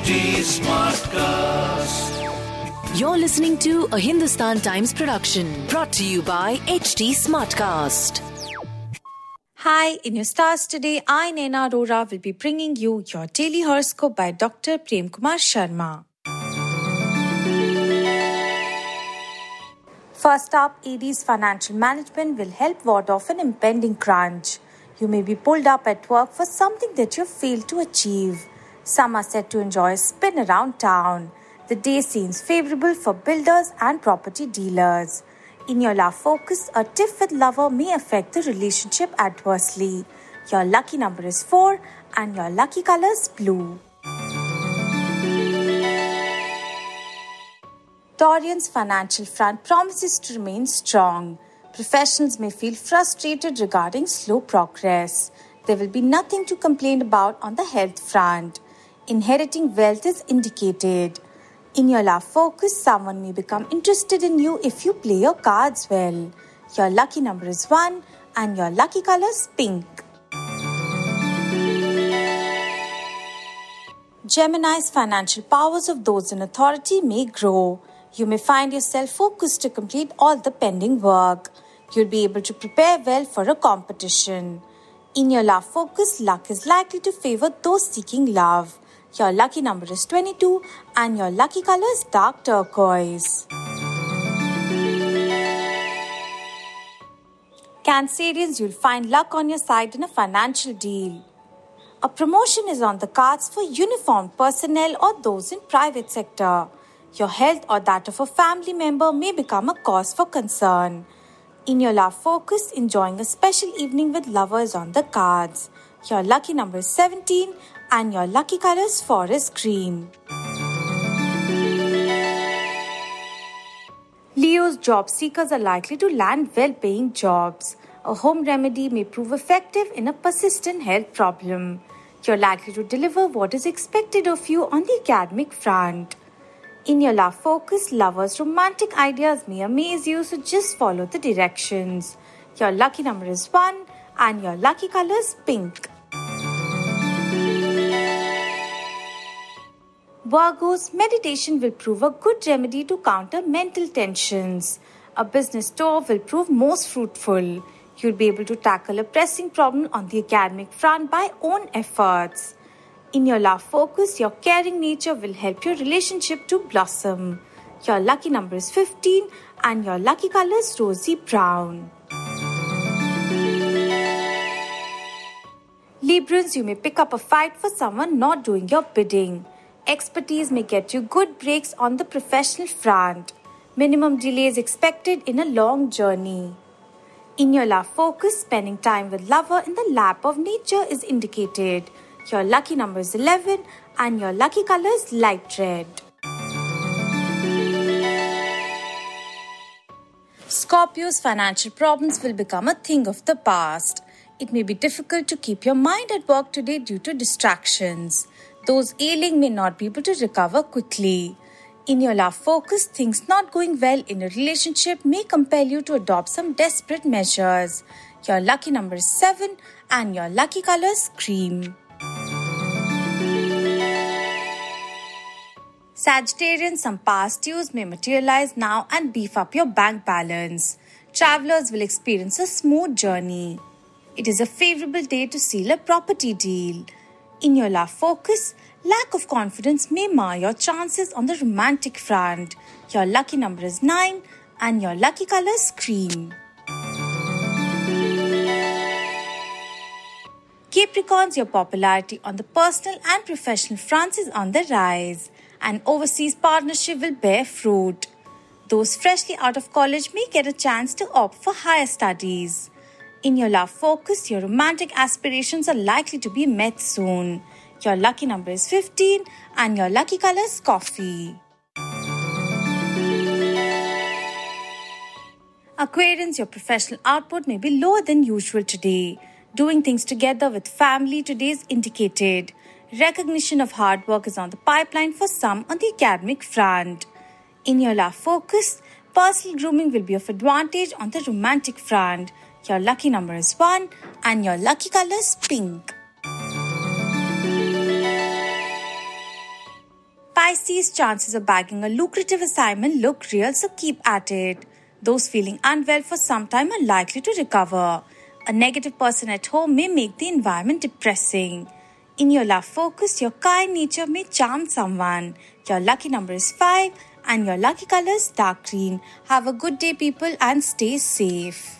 HT Smartcast. You're listening to a Hindustan Times production brought to you by HT Smartcast. Hi, in your stars today, I, Naina Arora, will be bringing you your daily horoscope by Dr. Prem Kumar Sharma. First up, Aries financial management will help ward off an impending crunch. You may be pulled up at work for something that you failed to achieve. Some are set to enjoy a spin around town. The day seems favorable for builders and property dealers. In your love focus, a tiff with lover may affect the relationship adversely. Your lucky number is 4 and your lucky color is blue. Taurian's financial front promises to remain strong. Professionals may feel frustrated regarding slow progress. There will be nothing to complain about on the health front. Inheriting wealth is indicated. In your love focus, someone may become interested in you if you play your cards well. Your lucky number is 1 and your lucky color is pink. Gemini's financial powers of those in authority may grow. You may find yourself focused to complete all the pending work. You'll be able to prepare well for a competition. In your love focus, luck is likely to favor those seeking love. Your lucky number is 22 and your lucky color is dark turquoise. Cancerians, you'll find luck on your side in a financial deal. A promotion is on the cards for uniformed personnel or those in private sector. Your health or that of a family member may become a cause for concern. In your love focus, enjoying a special evening with lovers on the cards. Your lucky number is 17 and your lucky color is forest green. Leo's job seekers are likely to land well paying jobs. A home remedy may prove effective in a persistent health problem. You're likely to deliver what is expected of you on the academic front. In your love focus, lovers' romantic ideas may amaze you, so just follow the directions. Your lucky number is 1 and your lucky color is pink. Virgo's meditation will prove a good remedy to counter mental tensions. A business tour will prove most fruitful. You'll be able to tackle a pressing problem on the academic front by own efforts. In your love focus, your caring nature will help your relationship to blossom. Your lucky number is 15 and your lucky color is rosy brown. Librans, you may pick up a fight for someone not doing your bidding. Expertise may get you good breaks on the professional front. Minimum delay is expected in a long journey. In your love focus, spending time with lover in the lap of nature is indicated. Your lucky number is 11 and your lucky color is light red. Scorpio's financial problems will become a thing of the past. It may be difficult to keep your mind at work today due to distractions. Those ailing may not be able to recover quickly. In your love focus, things not going well in a relationship may compel you to adopt some desperate measures. Your lucky number is 7 and your lucky color is cream. Sagittarian, some past dues may materialize now and beef up your bank balance. Travelers will experience a smooth journey. It is a favorable day to seal a property deal. In your love focus, lack of confidence may mar your chances on the romantic front. Your lucky number is 9 and your lucky color is cream. Capricorns, your popularity on the personal and professional fronts is on the rise. An overseas partnership will bear fruit. Those freshly out of college may get a chance to opt for higher studies. In your love focus, your romantic aspirations are likely to be met soon. Your lucky number is 15 and your lucky color is coffee. Aquarians, your professional output may be lower than usual today. Doing things together with family today is indicated. Recognition of hard work is on the pipeline for some on the academic front. In your love focus, personal grooming will be of advantage on the romantic front. Your lucky number is 1 and your lucky color is pink. Pisces, chances of bagging a lucrative assignment look real, so keep at it. Those feeling unwell for some time are likely to recover. A negative person at home may make the environment depressing. In your love focus, your kind nature may charm someone. Your lucky number is 5 and your lucky color is dark green. Have a good day, people, and stay safe.